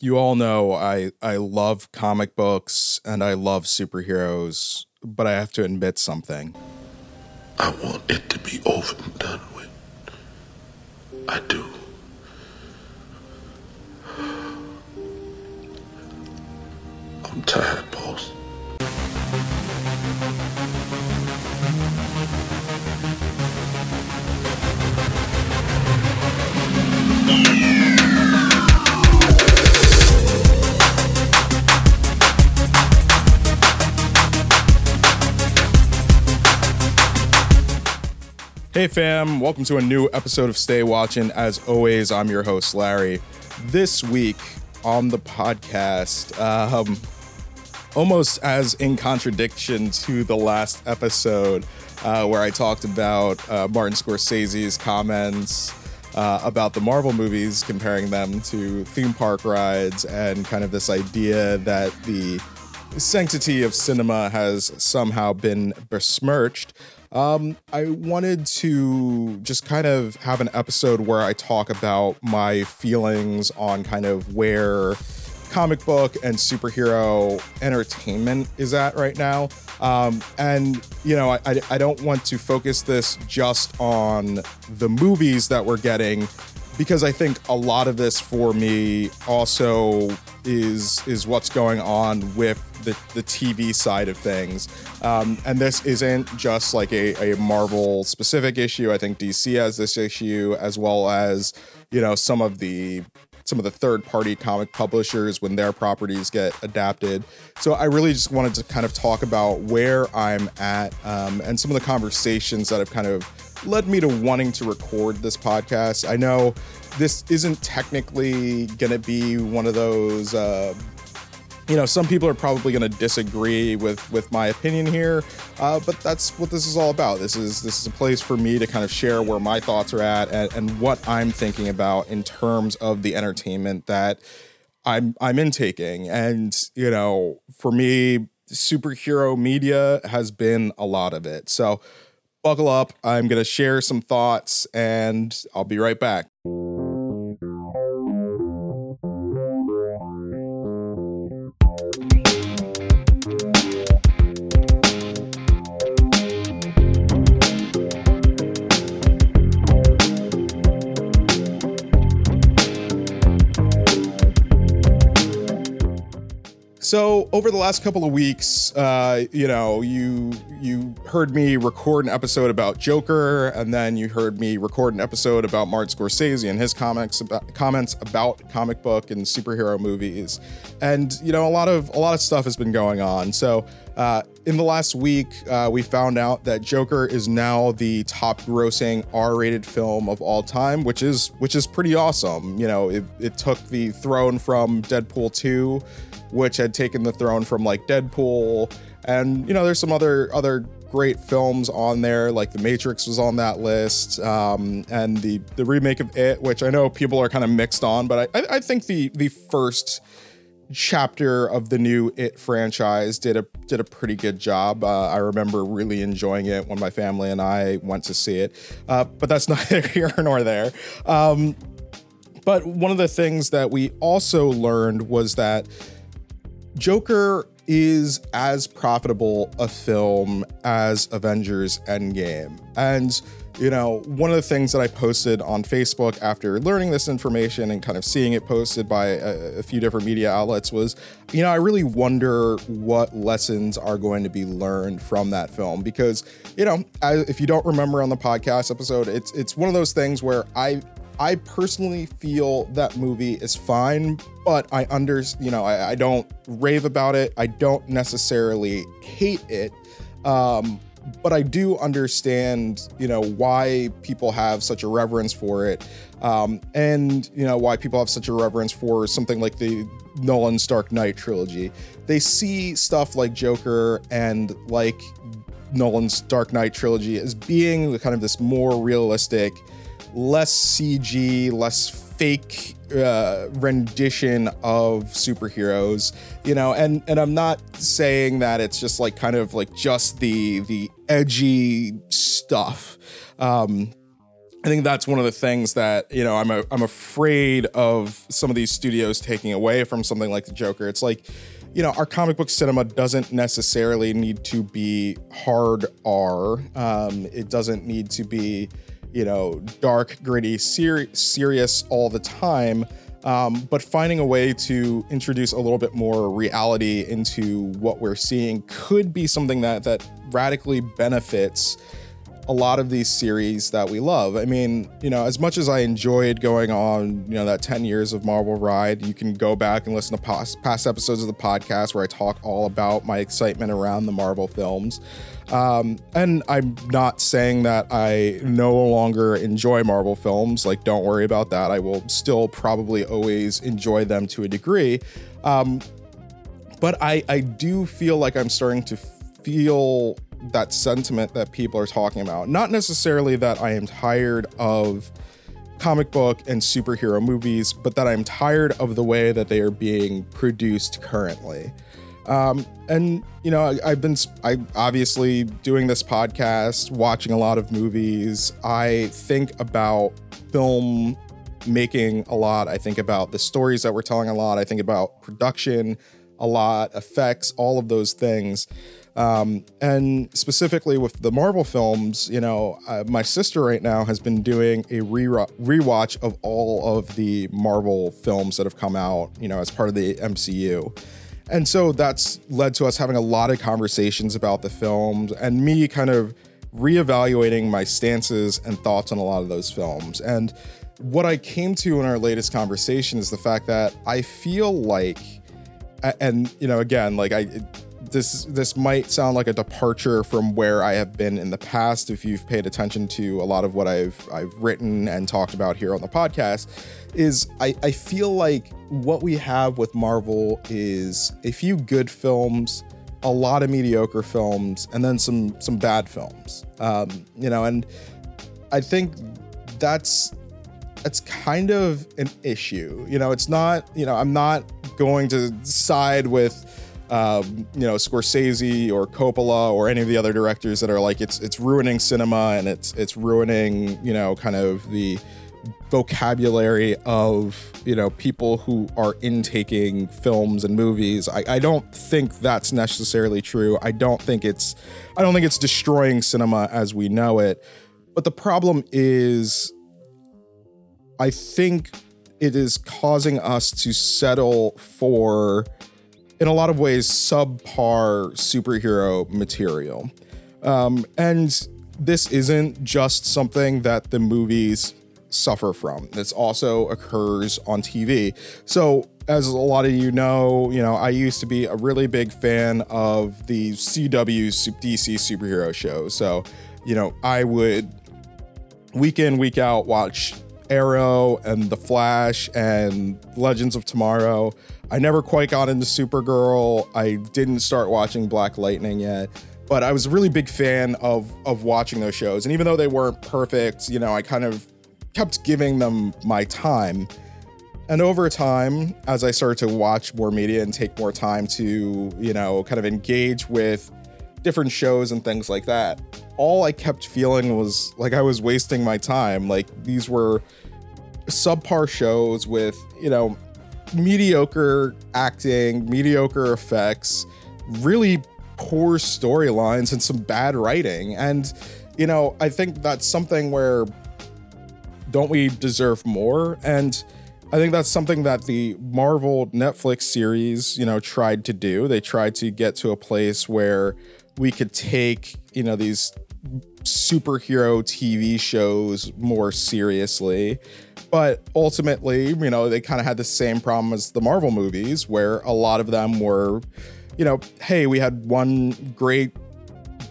you all know I I love comic books and I love superheroes, but I have to admit something. I want it to be over and done with. I do. I'm tired, boss. Hey fam, welcome to a new episode of Stay Watching. As always, I'm your host Larry. This week on the podcast, um, almost as in contradiction to the last episode uh, where I talked about uh, Martin Scorsese's comments uh, about the Marvel movies, comparing them to theme park rides, and kind of this idea that the sanctity of cinema has somehow been besmirched. Um, I wanted to just kind of have an episode where I talk about my feelings on kind of where comic book and superhero entertainment is at right now. Um, and, you know, I, I, don't want to focus this just on the movies that we're getting because I think a lot of this for me also is is what's going on with the, the TV side of things. Um, and this isn't just like a, a Marvel specific issue. I think DC has this issue as well as, you know, some of the some of the third party comic publishers when their properties get adapted. So I really just wanted to kind of talk about where I'm at um, and some of the conversations that have kind of led me to wanting to record this podcast. I know this isn't technically going to be one of those. Uh, you know, some people are probably going to disagree with with my opinion here, uh, but that's what this is all about. This is this is a place for me to kind of share where my thoughts are at and, and what I'm thinking about in terms of the entertainment that I'm I'm intaking. And you know, for me, superhero media has been a lot of it. So buckle up. I'm going to share some thoughts, and I'll be right back. So over the last couple of weeks, uh, you know, you you heard me record an episode about Joker, and then you heard me record an episode about Martin Scorsese and his comics about comments about comic book and superhero movies, and you know, a lot of a lot of stuff has been going on. So uh, in the last week, uh, we found out that Joker is now the top-grossing R-rated film of all time, which is which is pretty awesome. You know, it, it took the throne from Deadpool 2 which had taken the throne from like Deadpool, and you know, there's some other other great films on there, like The Matrix was on that list, um, and the the remake of It, which I know people are kind of mixed on, but I, I think the the first chapter of the new It franchise did a did a pretty good job. Uh, I remember really enjoying it when my family and I went to see it, uh, but that's neither here nor there. Um, but one of the things that we also learned was that Joker is as profitable a film as Avengers Endgame. And, you know, one of the things that I posted on Facebook after learning this information and kind of seeing it posted by a, a, few different media outlets was, you know, I really wonder what lessons are going to be learned from that film because, you know, I, if you don't remember on the podcast episode, it's it's one of those things where I I personally feel that movie is fine, but I under you know I, I don't rave about it. I don't necessarily hate it, um, but I do understand you know why people have such a reverence for it, um, and you know why people have such a reverence for something like the Nolan's Dark Knight trilogy. They see stuff like Joker and like Nolan's Dark Knight trilogy as being kind of this more realistic less CG, less fake uh, rendition of superheroes, you know, and and I'm not saying that it's just like kind of like just the the edgy stuff. Um, I think that's one of the things that you know I'm a, I'm afraid of some of these studios taking away from something like the Joker. It's like you know our comic book cinema doesn't necessarily need to be hard R. Um, it doesn't need to be you know dark, gritty, ser- serious all the time. Um, but finding a way to introduce a little bit more reality into what we're seeing could be something that that radically benefits a lot of these series that we love. I mean, you know, as much as I enjoyed going on, you know, that 10 years of Marvel ride, you can go back and listen to past, past episodes of the podcast where I talk all about my excitement around the Marvel films. Um, and I'm not saying that I no longer enjoy Marvel films. Like, don't worry about that. I will still probably always enjoy them to a degree. Um, but I, I do feel like I'm starting to feel that sentiment that people are talking about. Not necessarily that I am tired of comic book and superhero movies, but that I'm tired of the way that they are being produced currently. Um, and you know, I, have been I obviously doing this podcast, watching a lot of movies. I think about film making a lot. I think about the stories that we're telling a lot. I think about production a lot, effects, all of those things. Um, and specifically with the Marvel films, you know, uh, my sister right now has been doing a re- rewatch of all of the Marvel films that have come out, you know, as part of the MCU. And so that's led to us having a lot of conversations about the films and me kind of reevaluating my stances and thoughts on a lot of those films. And what I came to in our latest conversation is the fact that I feel like, and you know, again, like I, this this might sound like a departure from where I have been in the past. If you've paid attention to a lot of what I've I've written and talked about here on the podcast, is I, I feel like what we have with Marvel is a few good films, a lot of mediocre films, and then some some bad films. Um, you know, and I think that's that's kind of an issue. You know, it's not. You know, I'm not going to side with um, you know Scorsese or Coppola or any of the other directors that are like it's it's ruining cinema and it's it's ruining you know kind of the vocabulary of you know people who are intaking films and movies. I, I don't think that's necessarily true. I don't think it's i don't think it's destroying cinema as we know it. But the problem is i think it is causing us to settle for in a lot of ways, subpar superhero material. Um, and this isn't just something that the movies suffer from. This also occurs on TV. So, as a lot of you know, you know, I used to be a really big fan of the CW DC superhero shows. So, you know, I would week in, week out watch Arrow and The Flash and Legends of Tomorrow. I never quite got into Supergirl. I didn't start watching Black Lightning yet, but I was a really big fan of of watching those shows. And even though they weren't perfect, you know, I kind of kept giving them my time. And over time, as I started to watch more media and take more time to, you know, kind of engage with different shows and things like that, all I kept feeling was like I was wasting my time. Like these were subpar shows with, you know, mediocre acting, mediocre effects, really poor storylines, and some bad writing. And, you know, I think that's something where don't we deserve more? And I think that's something that the Marvel Netflix series, you know, tried to do. They tried to get to a place where we could take, you know, these superhero TV shows more seriously but ultimately, you know, they kind of had the same problem as the Marvel movies, where a lot of them were, you know, hey, we had one great,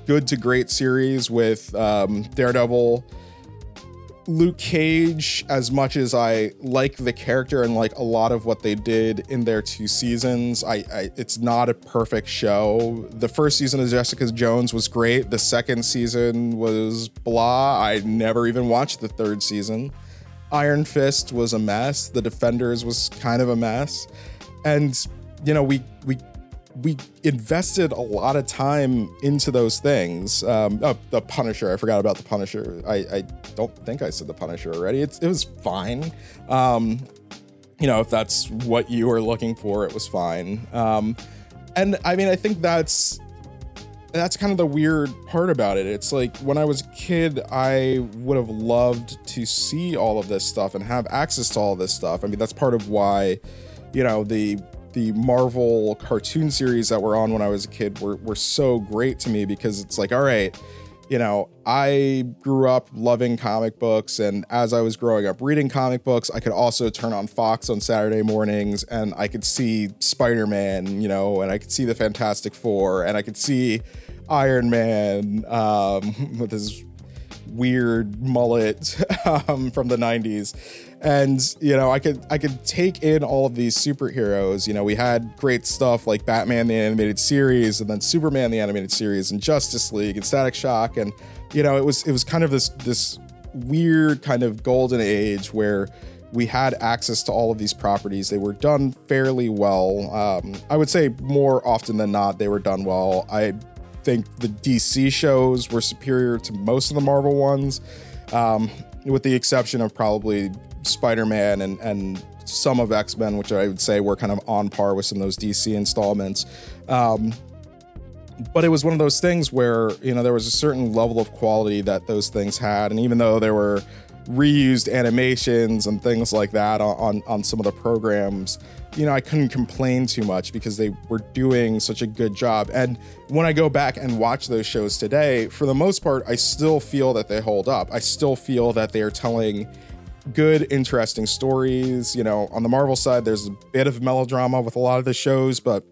good to great series with um, Daredevil. Luke Cage, as much as I like the character and like a lot of what they did in their two seasons, I, I, it's not a perfect show. The first season of Jessica Jones was great. The second season was blah. I never even watched the third season. Iron Fist was a mess. The Defenders was kind of a mess. And you know, we we we invested a lot of time into those things. Um, oh, the Punisher, I forgot about the Punisher. I, I don't think I said the Punisher already. It's, it was fine. Um, you know, if that's what you were looking for, it was fine. Um, and I mean, I think that's that's kind of the weird part about it. It's like when I was a kid, I would have loved to see all of this stuff and have access to all this stuff. I mean, that's part of why, you know, the the Marvel cartoon series that were on when I was a kid were were so great to me because it's like, all right, you know, I grew up loving comic books, and as I was growing up reading comic books, I could also turn on Fox on Saturday mornings and I could see Spider Man, you know, and I could see the Fantastic Four, and I could see Iron Man um, with his weird mullet um, from the 90s and you know i could i could take in all of these superheroes. You know we had great stuff like batman the animated series and then superman the animated series and justice league and static shock and you know it was it was kind of this this weird kind of golden age where we had access to all of these properties. They were done fairly well. Um, i would say more often than not they were done well. I think the dc shows were superior to most of the marvel ones um, with the exception of probably Spider-Man and and some of X-Men, which I would say were kind of on par with some of those DC installments. Um, but it was one of those things where you know there was a certain level of quality that those things had, and even though there were reused animations and things like that on, on, on some of the programs, you know, I couldn't complain too much because they were doing such a good job. And when I go back and watch those shows today, for the most part, I still feel that they hold up. I still feel that they are telling good, interesting stories. You know, on the Marvel side, there's a bit of melodrama with a lot of the shows, but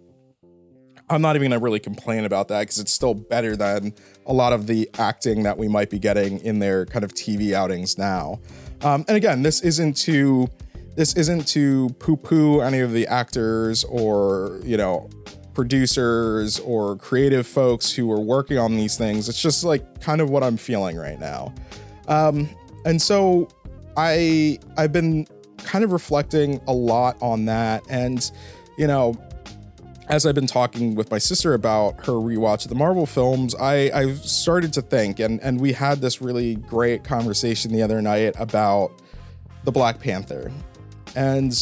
I'm not even gonna really complain about that because it's still better than a lot of the acting that we might be getting in their kind of TV outings now. Um, and again, this isn't to this isn't to poo-poo any of the actors or you know producers or creative folks who are working on these things. It's just like kind of what I'm feeling right now. Um, and so I I've been kind of reflecting a lot on that and you know as I've been talking with my sister about her rewatch of the Marvel films, I, I've started to think, and, and we had this really great conversation the other night about the Black Panther. And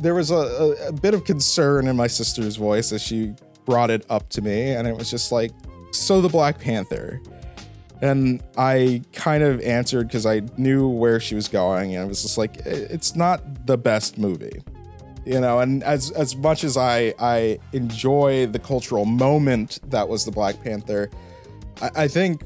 there was a, a, a bit of concern in my sister's voice as she brought it up to me, and it was just like, So the Black Panther. And I kind of answered because I knew where she was going, and I was just like, it's not the best movie, you know. And as as much as I I enjoy the cultural moment that was the Black Panther, I, I think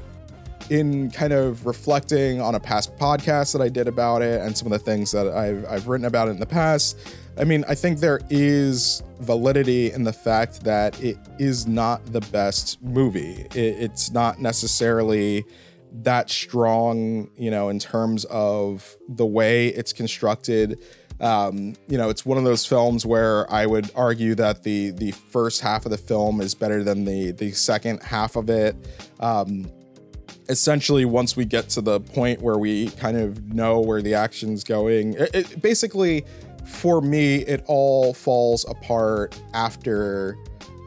in kind of reflecting on a past podcast that I did about it and some of the things that I've I've written about it in the past, I mean, I think there is validity in the fact that it is not the best movie. It, it's not necessarily that strong, you know, in terms of the way it's constructed. Um, you know, it's one of those films where I would argue that the the first half of the film is better than the the second half of it. Um, essentially, once we get to the point where we kind of know where the action's going, it, it basically for me, it all falls apart after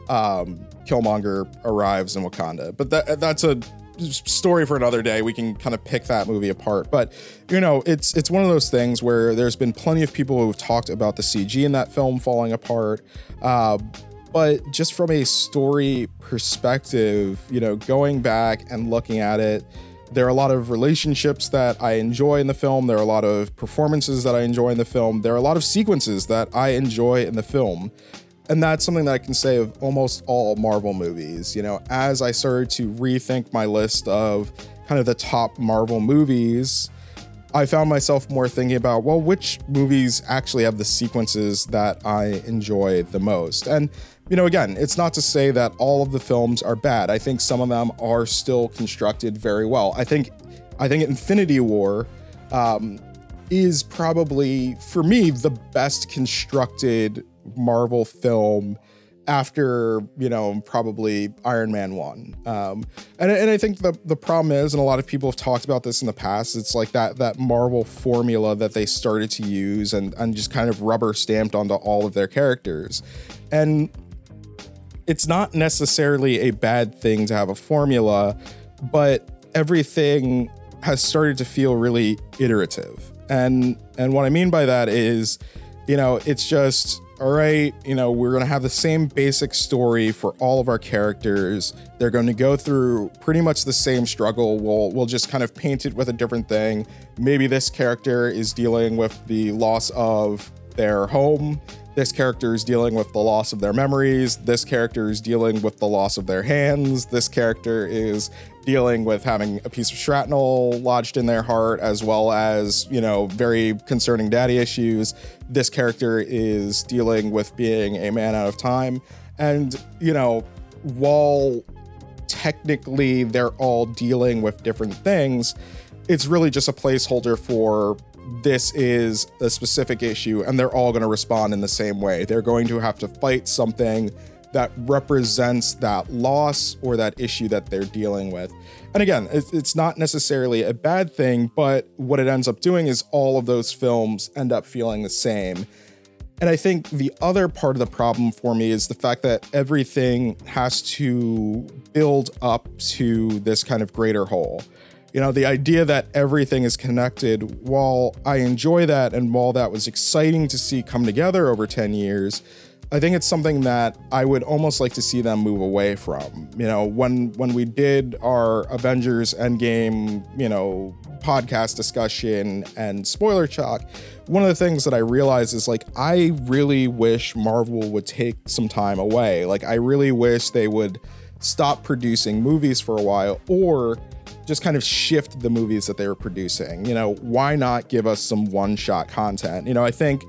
um, Killmonger arrives in Wakanda. But that that's a story for another day. We can kind of pick that movie apart. But you know, it's it's one of those things where there's been plenty of people who've talked about the CG in that film falling apart. Uh, but just from a story perspective, you know, going back and looking at it there are a lot of relationships that I enjoy in the film. There are a lot of performances that I enjoy in the film. There are a lot of sequences that I enjoy in the film. And that's something that I can say of almost all Marvel movies. You know, as I started to rethink my list of kind of the top Marvel movies, I found myself more thinking about, well, which movies actually have the sequences that I enjoy the most? And you know, again, it's not to say that all of the films are bad. I think some of them are still constructed very well. I think, I think Infinity War um, is probably, for me, the best constructed Marvel film after you know probably Iron Man one. Um, and and I think the the problem is, and a lot of people have talked about this in the past. It's like that that Marvel formula that they started to use and and just kind of rubber stamped onto all of their characters, and it's not necessarily a bad thing to have a formula, but everything has started to feel really iterative. And and what I mean by that is, you know, it's just all right, you know, we're going to have the same basic story for all of our characters. They're going to go through pretty much the same struggle. We'll we'll just kind of paint it with a different thing. Maybe this character is dealing with the loss of their home. This character is dealing with the loss of their memories. This character is dealing with the loss of their hands. This character is dealing with having a piece of shrapnel lodged in their heart, as well as, you know, very concerning daddy issues. This character is dealing with being a man out of time. And, you know, while technically they're all dealing with different things, it's really just a placeholder for this is a specific issue and they're all going to respond in the same way. They're going to have to fight something that represents that loss or that issue that they're dealing with. And again, it's not necessarily a bad thing, but what it ends up doing is all of those films end up feeling the same. And I think the other part of the problem for me is the fact that everything has to build up to this kind of greater whole. You know, the idea that everything is connected, while I enjoy that and while that was exciting to see come together over 10 years, I think it's something that I would almost like to see them move away from. You know, when when we did our Avengers Endgame, you know, podcast discussion and spoiler chalk, one of the things that I realized is like I really wish Marvel would take some time away. Like I really wish they would stop producing movies for a while or just kind of shift the movies that they were producing. You know, why not give us some one-shot content? You know, I think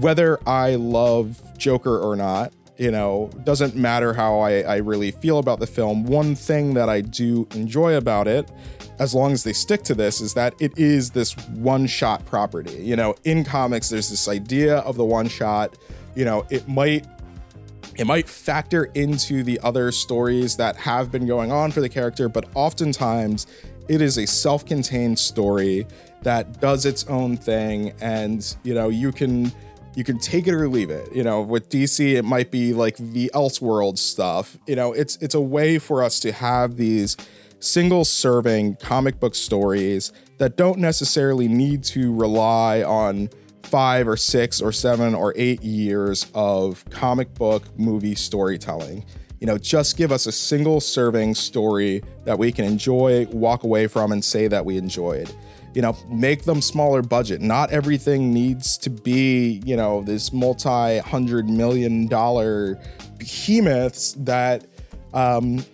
whether I love Joker or not, you know, doesn't matter how I, I really feel about the film. One thing that I do enjoy about it, as long as they stick to this, is that it is this one shot property. You know, in comics, there's this idea of the one shot. You know, it might it might factor into the other stories that have been going on for the character, but oftentimes it is a self-contained story that does its own thing and you know you can you can take it or leave it. You know, with DC, it might be like the Elseworld stuff. You know, it's it's a way for us to have these single serving comic book stories that don't necessarily need to rely on five or six or seven or eight years of comic book movie storytelling. You know, just give us a single serving story that we can enjoy, walk away from, and say that we enjoyed you know, make them smaller budget. Not everything needs to be, you know, this multi hundred million dollar behemoths that, um,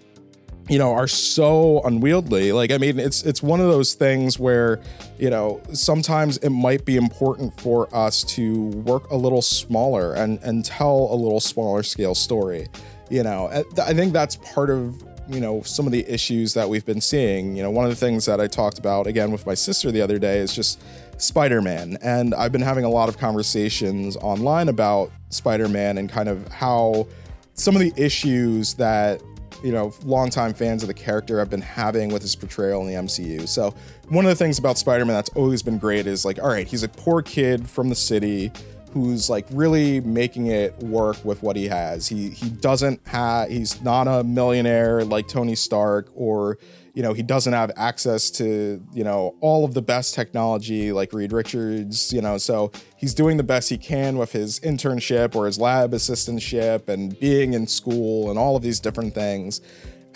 you know, are so unwieldy. Like, I mean, it's it's one of those things where, you know, sometimes it might be important for us to work a little smaller and and tell a little smaller scale story. You know, I think that's part of you know some of the issues that we've been seeing. You know one of the things that i talked about again with my sister the other day is just spider-man. And i've been having a lot of conversations online about spider-man and kind of how some of the issues that you know longtime fans of the character have been having with his portrayal in the mcu so one of the things about spider-man that's always been great is like all right he's a poor kid from the city who's like really making it work with what he has. He he doesn't have he's not a millionaire like Tony Stark or you know, he doesn't have access to, you know, all of the best technology like Reed Richards, you know, so he's doing the best he can with his internship or his lab assistantship and being in school and all of these different things.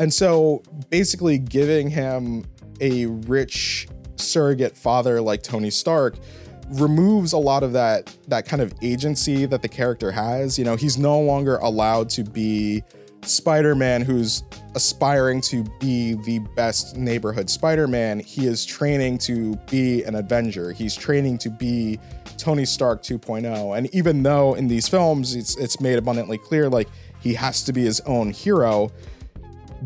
And so basically giving him a rich surrogate father like Tony Stark removes a lot of that that kind of agency that the character has. You know, he's no longer allowed to be Spider-Man who's aspiring to be the best neighborhood Spider-Man. He is training to be an Avenger. He's training to be Tony Stark 2.0. And even though in these films it's it's made abundantly clear like he has to be his own hero,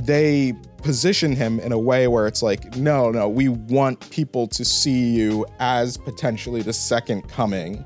they position him in a way where it's like, no, no, we want people to see you as potentially the second coming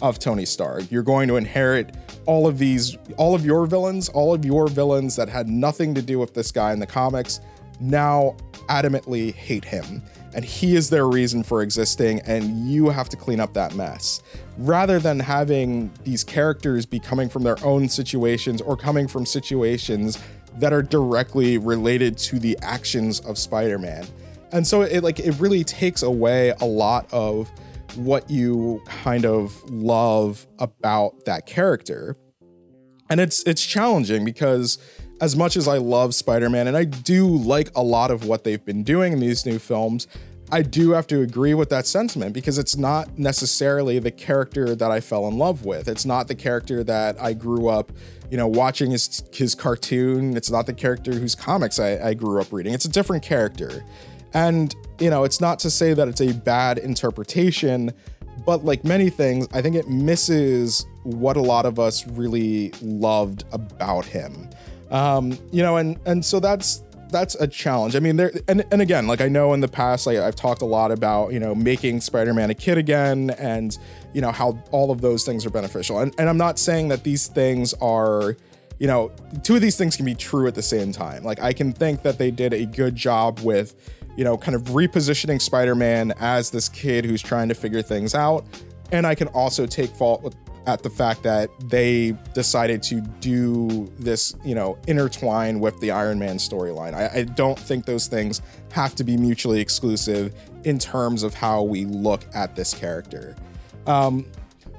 of Tony Stark. You're going to inherit all of these, all of your villains, all of your villains that had nothing to do with this guy in the comics now adamantly hate him. and he is their reason for existing, and you have to clean up that mess. Rather than having these characters be coming from their own situations or coming from situations that are directly related to the actions of Spider-Man. And so it like it really takes away a lot of what you kind of love about that character. And it's it's challenging because as much as I love Spider-Man and I do like a lot of what they've been doing in these new films, I do have to agree with that sentiment because it's not necessarily the character that I fell in love with. It's not the character that I grew up, you know, watching his his cartoon. It's not the character whose comics I, I grew up reading. It's a different character. And, you know, it's not to say that it's a bad interpretation, but like many things, I think it misses what a lot of us really loved about him. Um, you know, and and so that's that's a challenge. I mean, there and and again, like I know in the past, like I've talked a lot about you know making Spider-Man a kid again, and you know how all of those things are beneficial. And and I'm not saying that these things are you know, two of these things can be true at the same time. Like I can think that they did a good job with, you know, kind of repositioning Spider-Man as this kid who's trying to figure things out. And I can also take fault with at the fact that they decided to do this, you know, intertwine with the Iron Man storyline. I, I, don't think those things have to be mutually exclusive in terms of how we look at this character. Um,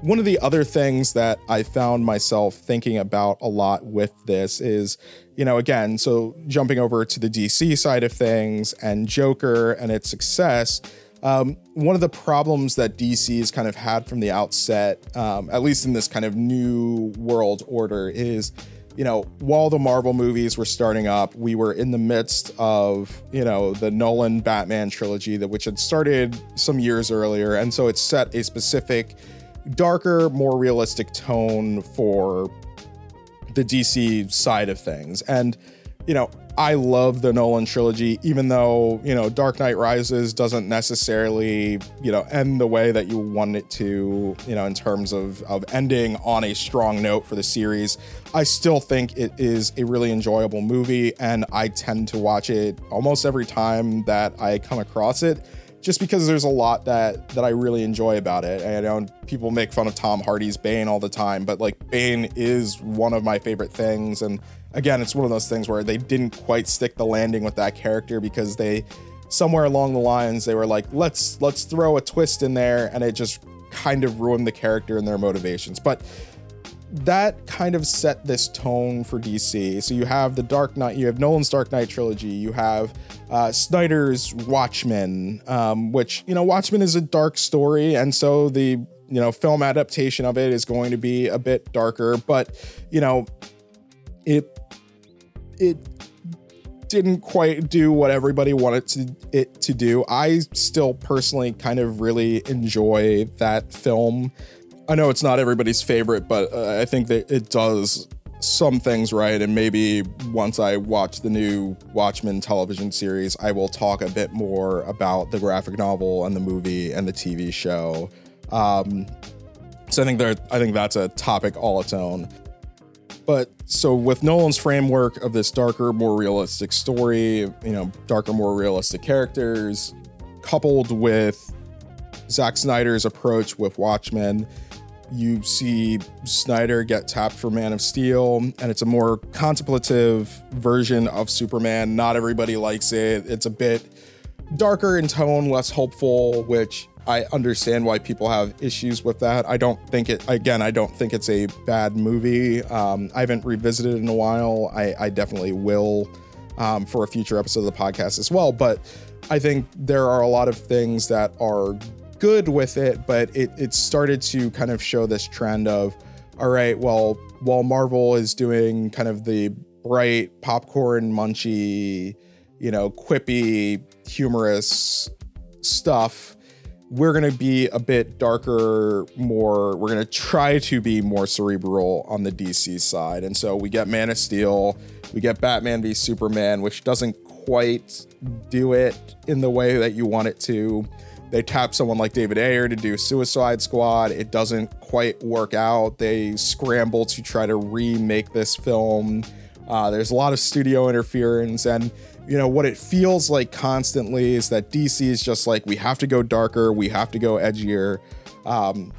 one of the other things that I found myself thinking about a lot with this is, you know, again, so jumping over to the DC side of things and Joker and its success. Um, one of the problems that DC has kind of had from the outset, um, at least in this kind of new world order, is you know, while the Marvel movies were starting up, we were in the midst of, you know, the Nolan Batman trilogy that which had started some years earlier. And so it set a specific darker, more realistic tone for the DC side of things. And, you know, I love the Nolan trilogy, even though, you know, Dark Knight Rises doesn't necessarily, you know, end the way that you want it to, you know, in terms of, of ending on a strong note for the series. I still think it is a really enjoyable movie, and I tend to watch it almost every time that I come across it just because there's a lot that that I really enjoy about it. I know people make fun of Tom Hardy's Bane all the time, but like Bane is one of my favorite things. And again, it's one of those things where they didn't quite stick the landing with that character because they somewhere along the lines they were like, let's let's throw a twist in there, and it just kind of ruined the character and their motivations. But that kind of set this tone for DC. So you have the Dark Knight, you have Nolan's Dark Knight trilogy, you have uh, Snyder's Watchmen, um, which you know Watchmen is a dark story, and so the you know film adaptation of it is going to be a bit darker, but you know it it didn't quite do what everybody wanted to, it to do. I still personally kind of really enjoy that film. I know it's not everybody's favorite, but uh, I think that it does some things right. And maybe once I watch the new Watchmen television series, I will talk a bit more about the graphic novel and the movie and the TV show. Um, so I think there, I think that's a topic all its own. But so with Nolan's framework of this darker, more realistic story, you know, darker, more realistic characters, coupled with Zack Snyder's approach with Watchmen, you see Snyder get tapped for Man of Steel, and it's a more contemplative version of Superman. Not everybody likes it. It's a bit darker in tone, less hopeful, which I understand why people have issues with that. I don't think it, again, I don't think it's a bad movie. Um, I haven't revisited it in a while. I, I definitely will um, for a future episode of the podcast as well. But I think there are a lot of things that are good with it, but it, it started to kind of show this trend of, all right, well, while Marvel is doing kind of the bright popcorn munchy, you know, quippy, humorous stuff, we're going to be a bit darker, more, we're going to try to be more cerebral on the DC side. And so we get Man of Steel, we get Batman v Superman, which doesn't quite do it in the way that you want it to. They tap someone like David Ayer to do Suicide Squad. It doesn't quite work out. They scramble to try to remake this film Uh, there's a lot of studio interference, and you know what it feels like constantly is that DC is just like we have to go darker, we have to go edgier. Um,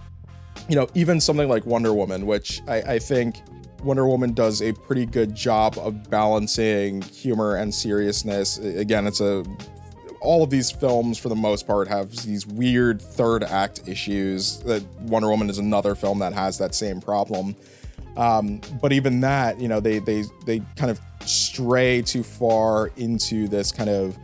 you know, even something like Wonder Woman, which I, I think Wonder Woman does a pretty good job of balancing humor and seriousness. Again, it's a all of these films for the most part have these weird third act issues that Wonder Woman is another film that has that same problem. Um, but even that, you know, they they they kind of stray too far into this kind of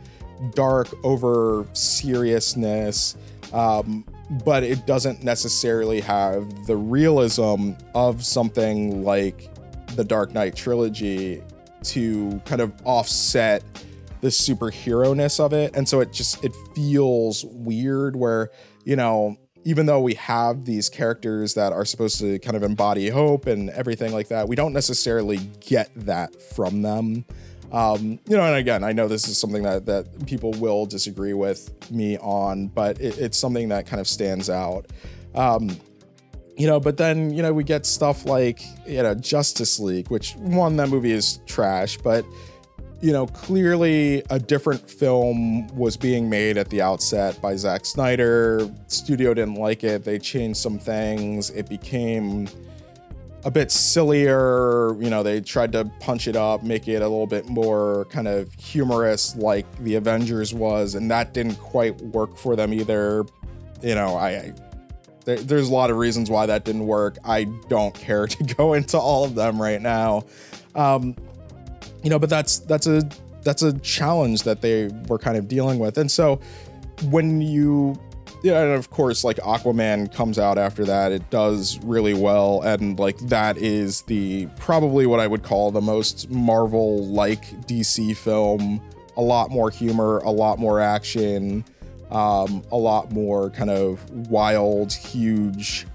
dark over seriousness. Um, but it doesn't necessarily have the realism of something like the Dark Knight trilogy to kind of offset the superhero ness of it. And so it just it feels weird where, you know, even though we have these characters that are supposed to kind of embody hope and everything like that, we don't necessarily get that from them. Um, you know, and again, I know this is something that that people will disagree with me on, but it, it's something that kind of stands out. Um, you know, but then you know we get stuff like you know Justice League, which one that movie is trash, but you know clearly a different film was being made at the outset by Zack Snyder. Studio didn't like it; they changed some things. It became a bit sillier. You know, they tried to punch it up, make it a little bit more kind of humorous, like the Avengers was, and that didn't quite work for them either. You know, I, I there, there's a lot of reasons why that didn't work. I don't care to go into all of them right now. Um, you know, but that's that's a that's a challenge that they were kind of dealing with, and so when you yeah, and of course, like Aquaman comes out after that. It does really well, and like that is the probably what I would call the most Marvel-like DC film. A lot more humor, a lot more action, um, a lot more kind of wild, huge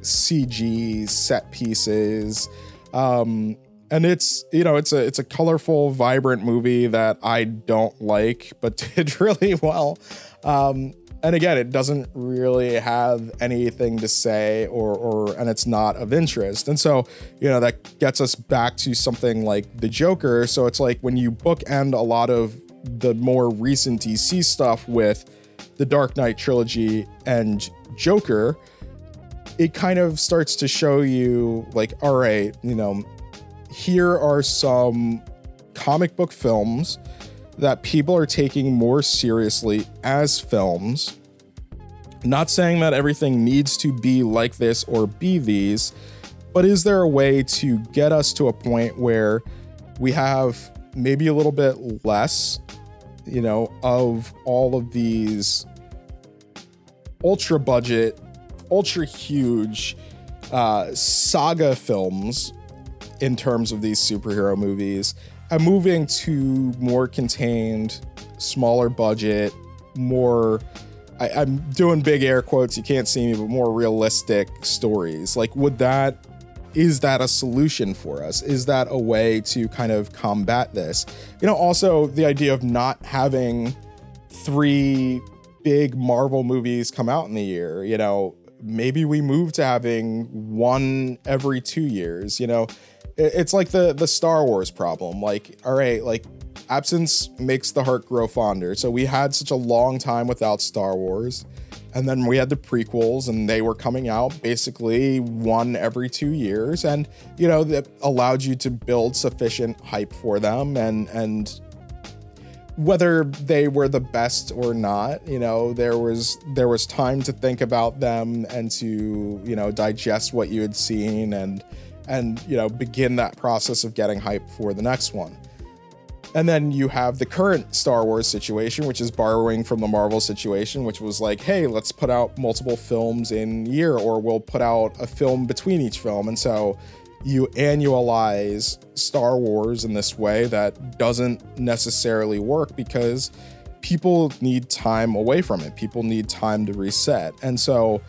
CG set pieces. Um, and it's you know it's a it's a colorful vibrant movie that i don't like but did really well um and again, it doesn't really have anything to say or or and it's not of interest. And so, you know, that gets us back to something like the Joker. So it's like when you bookend a lot of the more recent DC stuff with the Dark Knight trilogy and Joker, it kind of starts to show you like, all right, you know, here are some comic book films that people are taking more seriously as films. Not saying that everything needs to be like this or be these, but is there a way to get us to a point where we have maybe a little bit less, you know, of all of these ultra budget, ultra huge uh, saga films in terms of these superhero movies I'm moving to more contained, smaller budget, more. I, I'm doing big air quotes. You can't see me, but more realistic stories. Like, would that is that a solution for us? Is that a way to kind of combat this? You know, also the idea of not having three big Marvel movies come out in the year, you know, maybe we move to having one every two years, you know, it's like the the Star Wars problem. Like, all right, like absence makes the heart grow fonder. So we had such a long time without Star Wars. And then we had the prequels, and they were coming out basically one every two years, and you know that allowed you to build sufficient hype for them, and and whether they were the best or not, you know there was there was time to think about them and to you know digest what you had seen, and and you know begin that process of getting hype for the next one. And then you have the current Star Wars situation, which is borrowing from the Marvel situation, which was like, hey, let's put out multiple films in year, or we'll put out a film between each film. And so you annualize Star Wars in this way that doesn't necessarily work because people need time away from it. People need time to reset. And so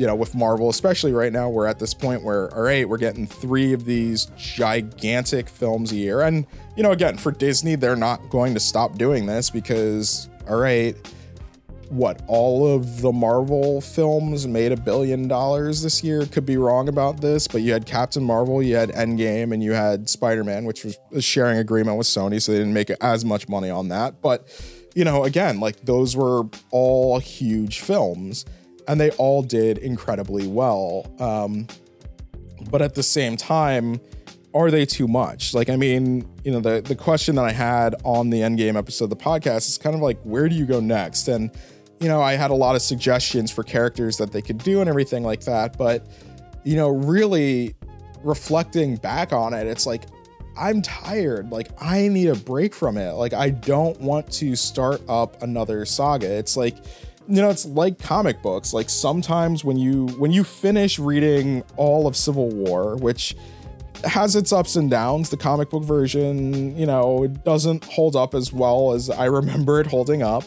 you know, with Marvel, especially right now, we're at this point where, all right, we're getting three of these gigantic films a year. And, you know, again, for Disney, they're not going to stop doing this because, all right, what all of the Marvel films made a billion dollars this year. Could be wrong about this, but you had Captain Marvel, you had Endgame, and you had Spider Man, which was a sharing agreement with Sony, so they didn't make as much money on that. But you know, again, like those were all huge films, and they all did incredibly well. Um, but at the same time, are they too much? Like, I mean, you know, the the question that I had on the Endgame episode of the podcast is kind of like, where do you go next? And you know, I had a lot of suggestions for characters that they could do and everything like that. But, you know, really reflecting back on it, it's like, I'm tired. Like, I need a break from it. Like, I don't want to start up another saga. It's like, you know, it's like comic books. Like sometimes when you when you finish reading all of Civil War, which has its ups and downs, the comic book version, you know, it doesn't hold up as well as I remember it holding up.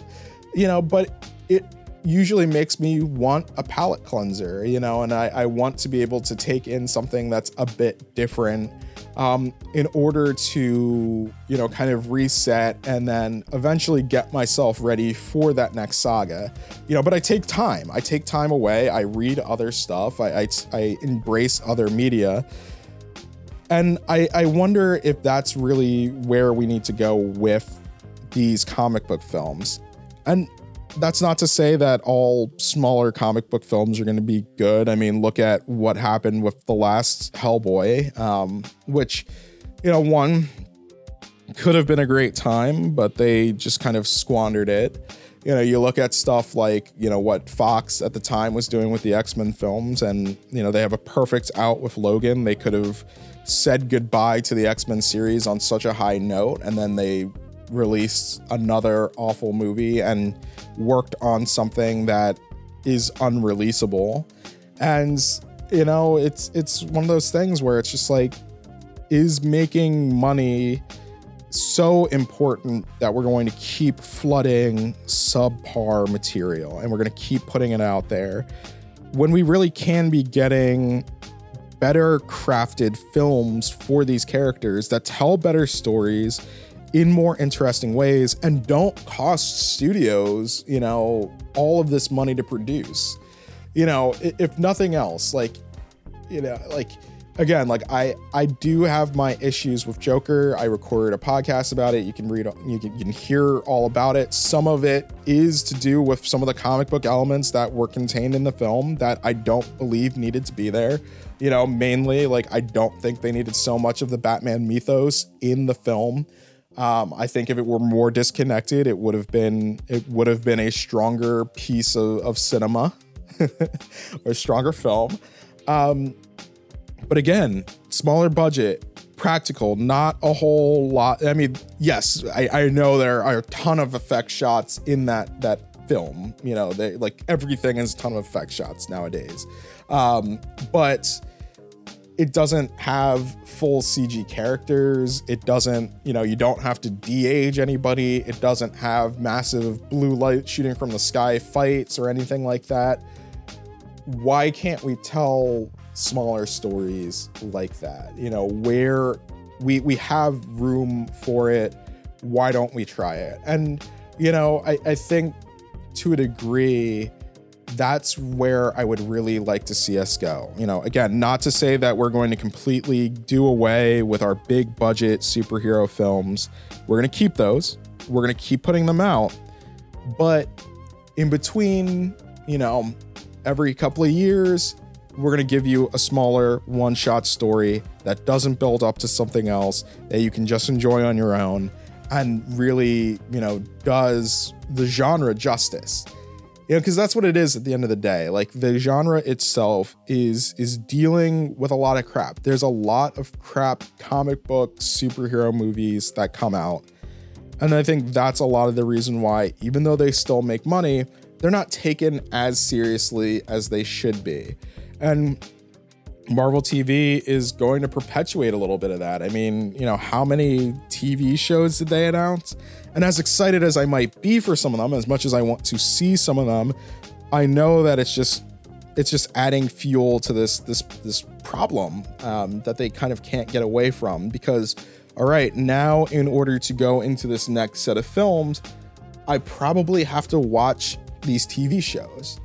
You know, but it usually makes me want a palate cleanser, you know, and I, I want to be able to take in something that's a bit different um, in order to, you know, kind of reset and then eventually get myself ready for that next saga. You know, but I take time. I take time away. I read other stuff. I, I, I embrace other media. And I, I wonder if that's really where we need to go with these comic book films. And that's not to say that all smaller comic book films are going to be good. I mean, look at what happened with the last Hellboy, um, which, you know, one could have been a great time, but they just kind of squandered it. You know, you look at stuff like, you know, what Fox at the time was doing with the X Men films, and, you know, they have a perfect out with Logan. They could have said goodbye to the X Men series on such a high note, and then they released another awful movie and worked on something that is unreleasable. And you know, it's it's one of those things where it's just like is making money so important that we're going to keep flooding subpar material and we're going to keep putting it out there when we really can be getting better crafted films for these characters that tell better stories in more interesting ways and don't cost studios, you know, all of this money to produce. You know, if nothing else, like, you know, like again, like I I do have my issues with Joker. I recorded a podcast about it. You can read you can, you can hear all about it. Some of it is to do with some of the comic book elements that were contained in the film that I don't believe needed to be there. You know, mainly like I don't think they needed so much of the Batman mythos in the film. Um, I think if it were more disconnected, it would have been it would have been a stronger piece of, of cinema or a stronger film. Um, but again, smaller budget, practical, not a whole lot. I mean, yes, I, I know there are a ton of effect shots in that that film. You know, they like everything is a ton of effect shots nowadays. Um, but it doesn't have full CG characters. It doesn't, you know, you don't have to de-age anybody. It doesn't have massive blue light shooting from the sky fights or anything like that. Why can't we tell smaller stories like that? You know, where we we have room for it. Why don't we try it? And you know, I, I think to a degree, that's where I would really like to see us go. You know, again, not to say that we're going to completely do away with our big budget superhero films. We're going to keep those. We're going to keep putting them out. But in between, you know, every couple of years, we're going to give you a smaller one shot story that doesn't build up to something else that you can just enjoy on your own and really, you know, does the genre justice you know because that's what it is at the end of the day like the genre itself is is dealing with a lot of crap there's a lot of crap comic book superhero movies that come out and i think that's a lot of the reason why even though they still make money they're not taken as seriously as they should be and Marvel TV is going to perpetuate a little bit of that. I mean, you know, how many TV shows did they announce? And as excited as I might be for some of them, as much as I want to see some of them, I know that it's just it's just adding fuel to this this this problem um, that they kind of can't get away from because all right now in order to go into this next set of films i probably have to watch these TV shows.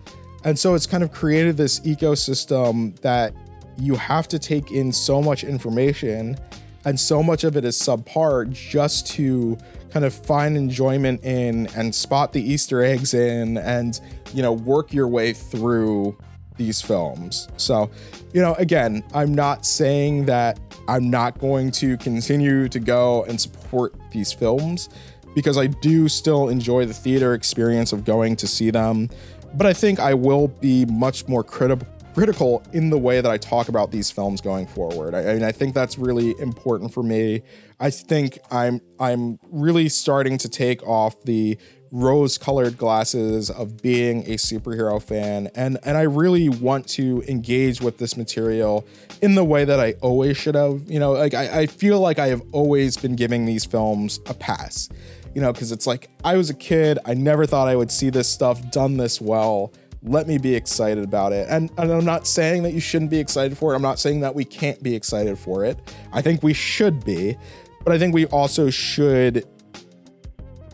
And so it's kind of created this ecosystem that you have to take in so much information and so much of it is subpar just to kind of find enjoyment in and spot the Easter eggs in and, you know, work your way through these films. So, you know, again, I'm not saying that I'm not going to continue to go and support these films because I do still enjoy the theater experience of going to see them. But I think I will be much more critical critical in the way that I talk about these films going forward. I, I, mean, I think that's really important for me. I think I'm I'm really starting to take off the rose-colored glasses of being a superhero fan, and and I really want to engage with this material in the way that I always should have. You know, like I, I feel like I have always been giving these films a pass. You know, because it's like I was a kid, I never thought I would see this stuff done this well let me be excited about it. And, and, I'm not saying that you shouldn't be excited for it. I'm not saying that we can't be excited for it. I think we should be, but I think we also should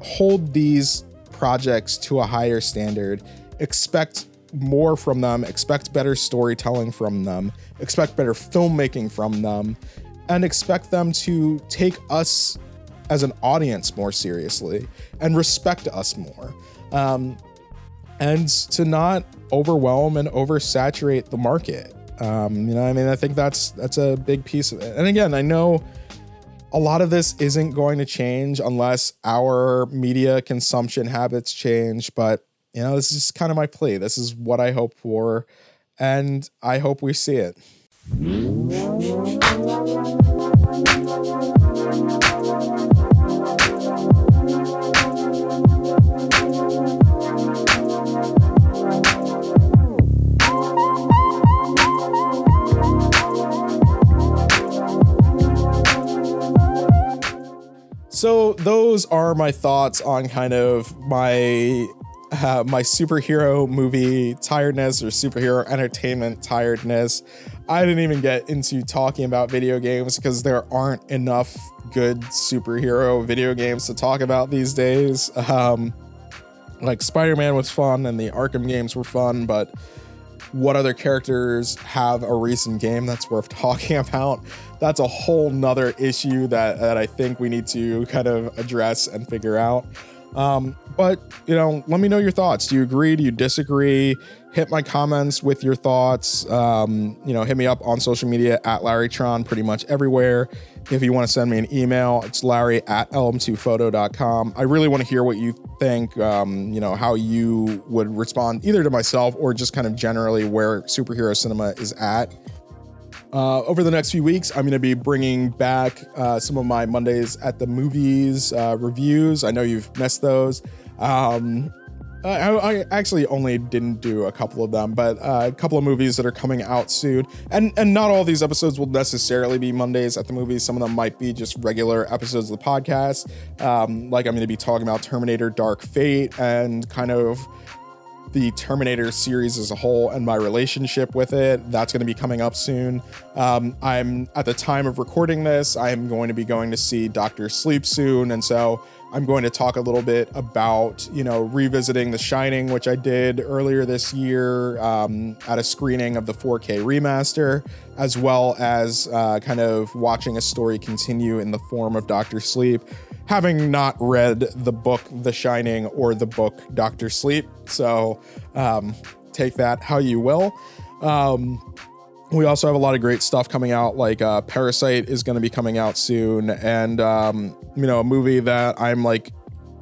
hold these projects to a higher standard, expect more from them, expect better storytelling from them, expect better filmmaking from them, and expect them to take us as an audience more seriously and respect us more. Um, and to not overwhelm and oversaturate the market. Um, you know, I mean, I think that's that's a big piece of it. And again, I know a lot of this isn't going to change unless our media consumption habits change. But you know, this is kind of my plea. This is what I hope for, and I hope we see it. So those are my thoughts on kind of my uh, my superhero movie tiredness or superhero entertainment tiredness. I didn't even get into talking about video games because there aren't enough good superhero video games to talk about these days. Um, like Spider Man was fun and the Arkham games were fun, but what other characters have a recent game that's worth talking about? That's a whole nother issue that, that I think we need to kind of address and figure out. Um, but you know, let me know your thoughts. Do you agree? Do you disagree? Hit my comments with your thoughts. Um, you know, hit me up on social media at LarryTron pretty much everywhere. If you want to send me an email, it's larry at lm2photo.com. I really want to hear what you think, um, you know, how you would respond either to myself or just kind of generally where superhero cinema is at. Uh, over the next few weeks, I'm going to be bringing back uh, some of my Mondays at the movies uh, reviews. I know you've missed those. Um, I, I, actually only didn't do a couple of them, but uh, a couple of movies that are coming out soon. And and not all these episodes will necessarily be Mondays at the movies. Some of them might be just regular episodes of the podcast. Um, like I'm going to be talking about Terminator: Dark Fate and kind of the Terminator series as a whole and my relationship with it. That's going to be coming up soon. Um, I'm at the time of recording this, I am going to be going to see Doctor Sleep soon, and so I'm going to talk a little bit about, you know, revisiting The Shining, which I did earlier this year um, at a screening of the 4K remaster, as well as uh, kind of watching a story continue in the form of Doctor Sleep, having not read the book The Shining or the book Doctor Sleep. So um, take that how you will. Um, we also have a lot of great stuff coming out like uh, parasite is going to be coming out soon and um, you know a movie that i'm like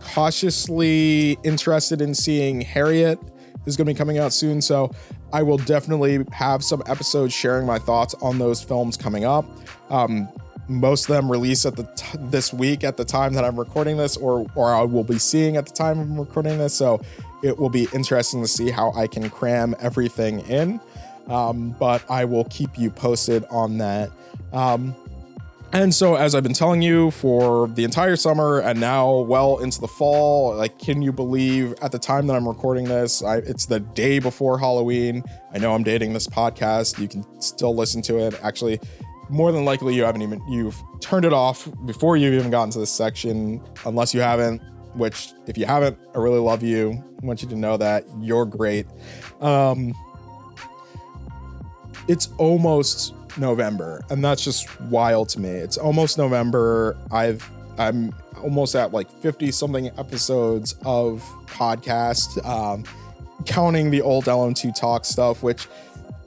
cautiously interested in seeing harriet is going to be coming out soon so i will definitely have some episodes sharing my thoughts on those films coming up. Um, most of them release at the t- this week at the time that i'm recording this or or i will be seeing at the time i'm recording this so it will be interesting to see how i can cram everything in um, but I will keep you posted on that. Um, and so, as I've been telling you for the entire summer and now well into the fall, like, can you believe at the time that I'm recording this, I, it's the day before Halloween. I know I'm dating this podcast. You can still listen to it. Actually, more than likely, you haven't even, you've turned it off before you've even gotten to this section. Unless you haven't, which if you haven't, I really love you. I want you to know that you're great. Um, it's almost November, and that's just wild to me. It's almost November. I've I'm almost at like 50 something episodes of podcast, um, counting the old LM2 talk stuff, which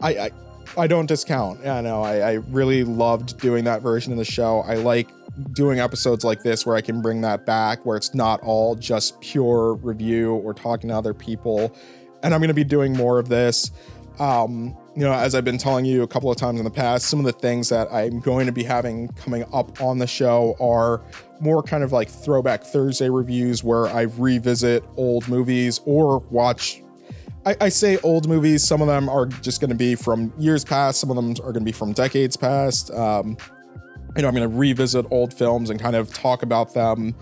I, I I don't discount. Yeah, no, I, know I really loved doing that version of the show. I like doing episodes like this where I can bring that back, where it's not all just pure review or talking to other people. And I'm going to be doing more of this. Um, you know, as I've been telling you a couple of times in the past, some of the things that I'm going to be having coming up on the show are more kind of like throwback Thursday reviews where I revisit old movies or watch. I, I say old movies. Some of them are just going to be from years past. Some of them are going to be from decades past. Um, you know, I'm going to revisit old films and kind of talk about them,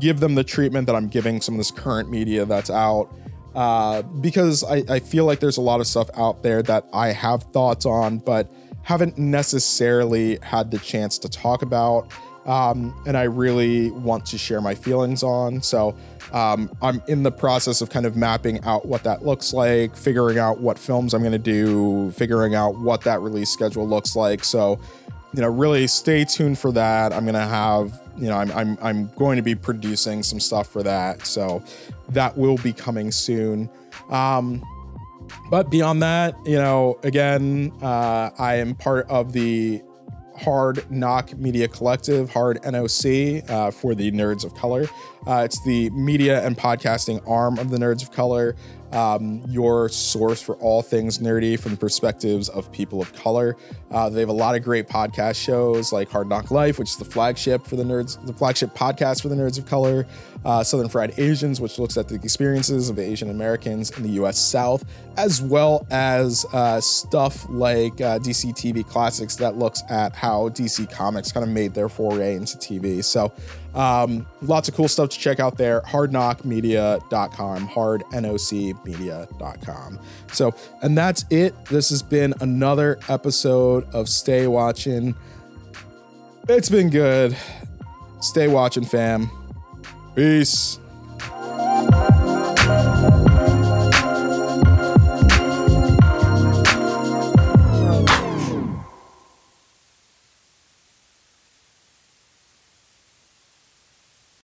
give them the treatment that I'm giving some of this current media that's out uh, because I, I feel like there's a lot of stuff out there that I have thoughts on, but haven't necessarily had the chance to talk about. Um, and I really want to share my feelings on. So um, I'm in the process of kind of mapping out what that looks like, figuring out what films I'm going to do, figuring out what that release schedule looks like. So, you know, really stay tuned for that. I'm going to have you know, I'm, I'm, I'm going to be producing some stuff for that. So that will be coming soon. Um, but beyond that, you know, again, uh, I am part of the Hard NOC Media Collective, Hard NOC, uh, for the Nerds of Color. Uh, it's the media and podcasting arm of the Nerds of Color um, your source for all things nerdy from the perspectives of people of color. Uh, they have a lot of great podcast shows like Hard NOC Life, which is the flagship for the nerds, the flagship podcast for the nerds of color. Uh, Southern Fried Asians, which looks at the experiences of Asian Americans in the U.S. South, as well as uh, stuff like uh, DC TV Classics that looks at how DC Comics kind of made their foray into TV. So um, lots of cool stuff to check out there. Hardknockmedia.com, hardnocmedia.com. So, and that's it. This has been another episode of Stay Watching. It's been good. Stay watching, fam. Peace.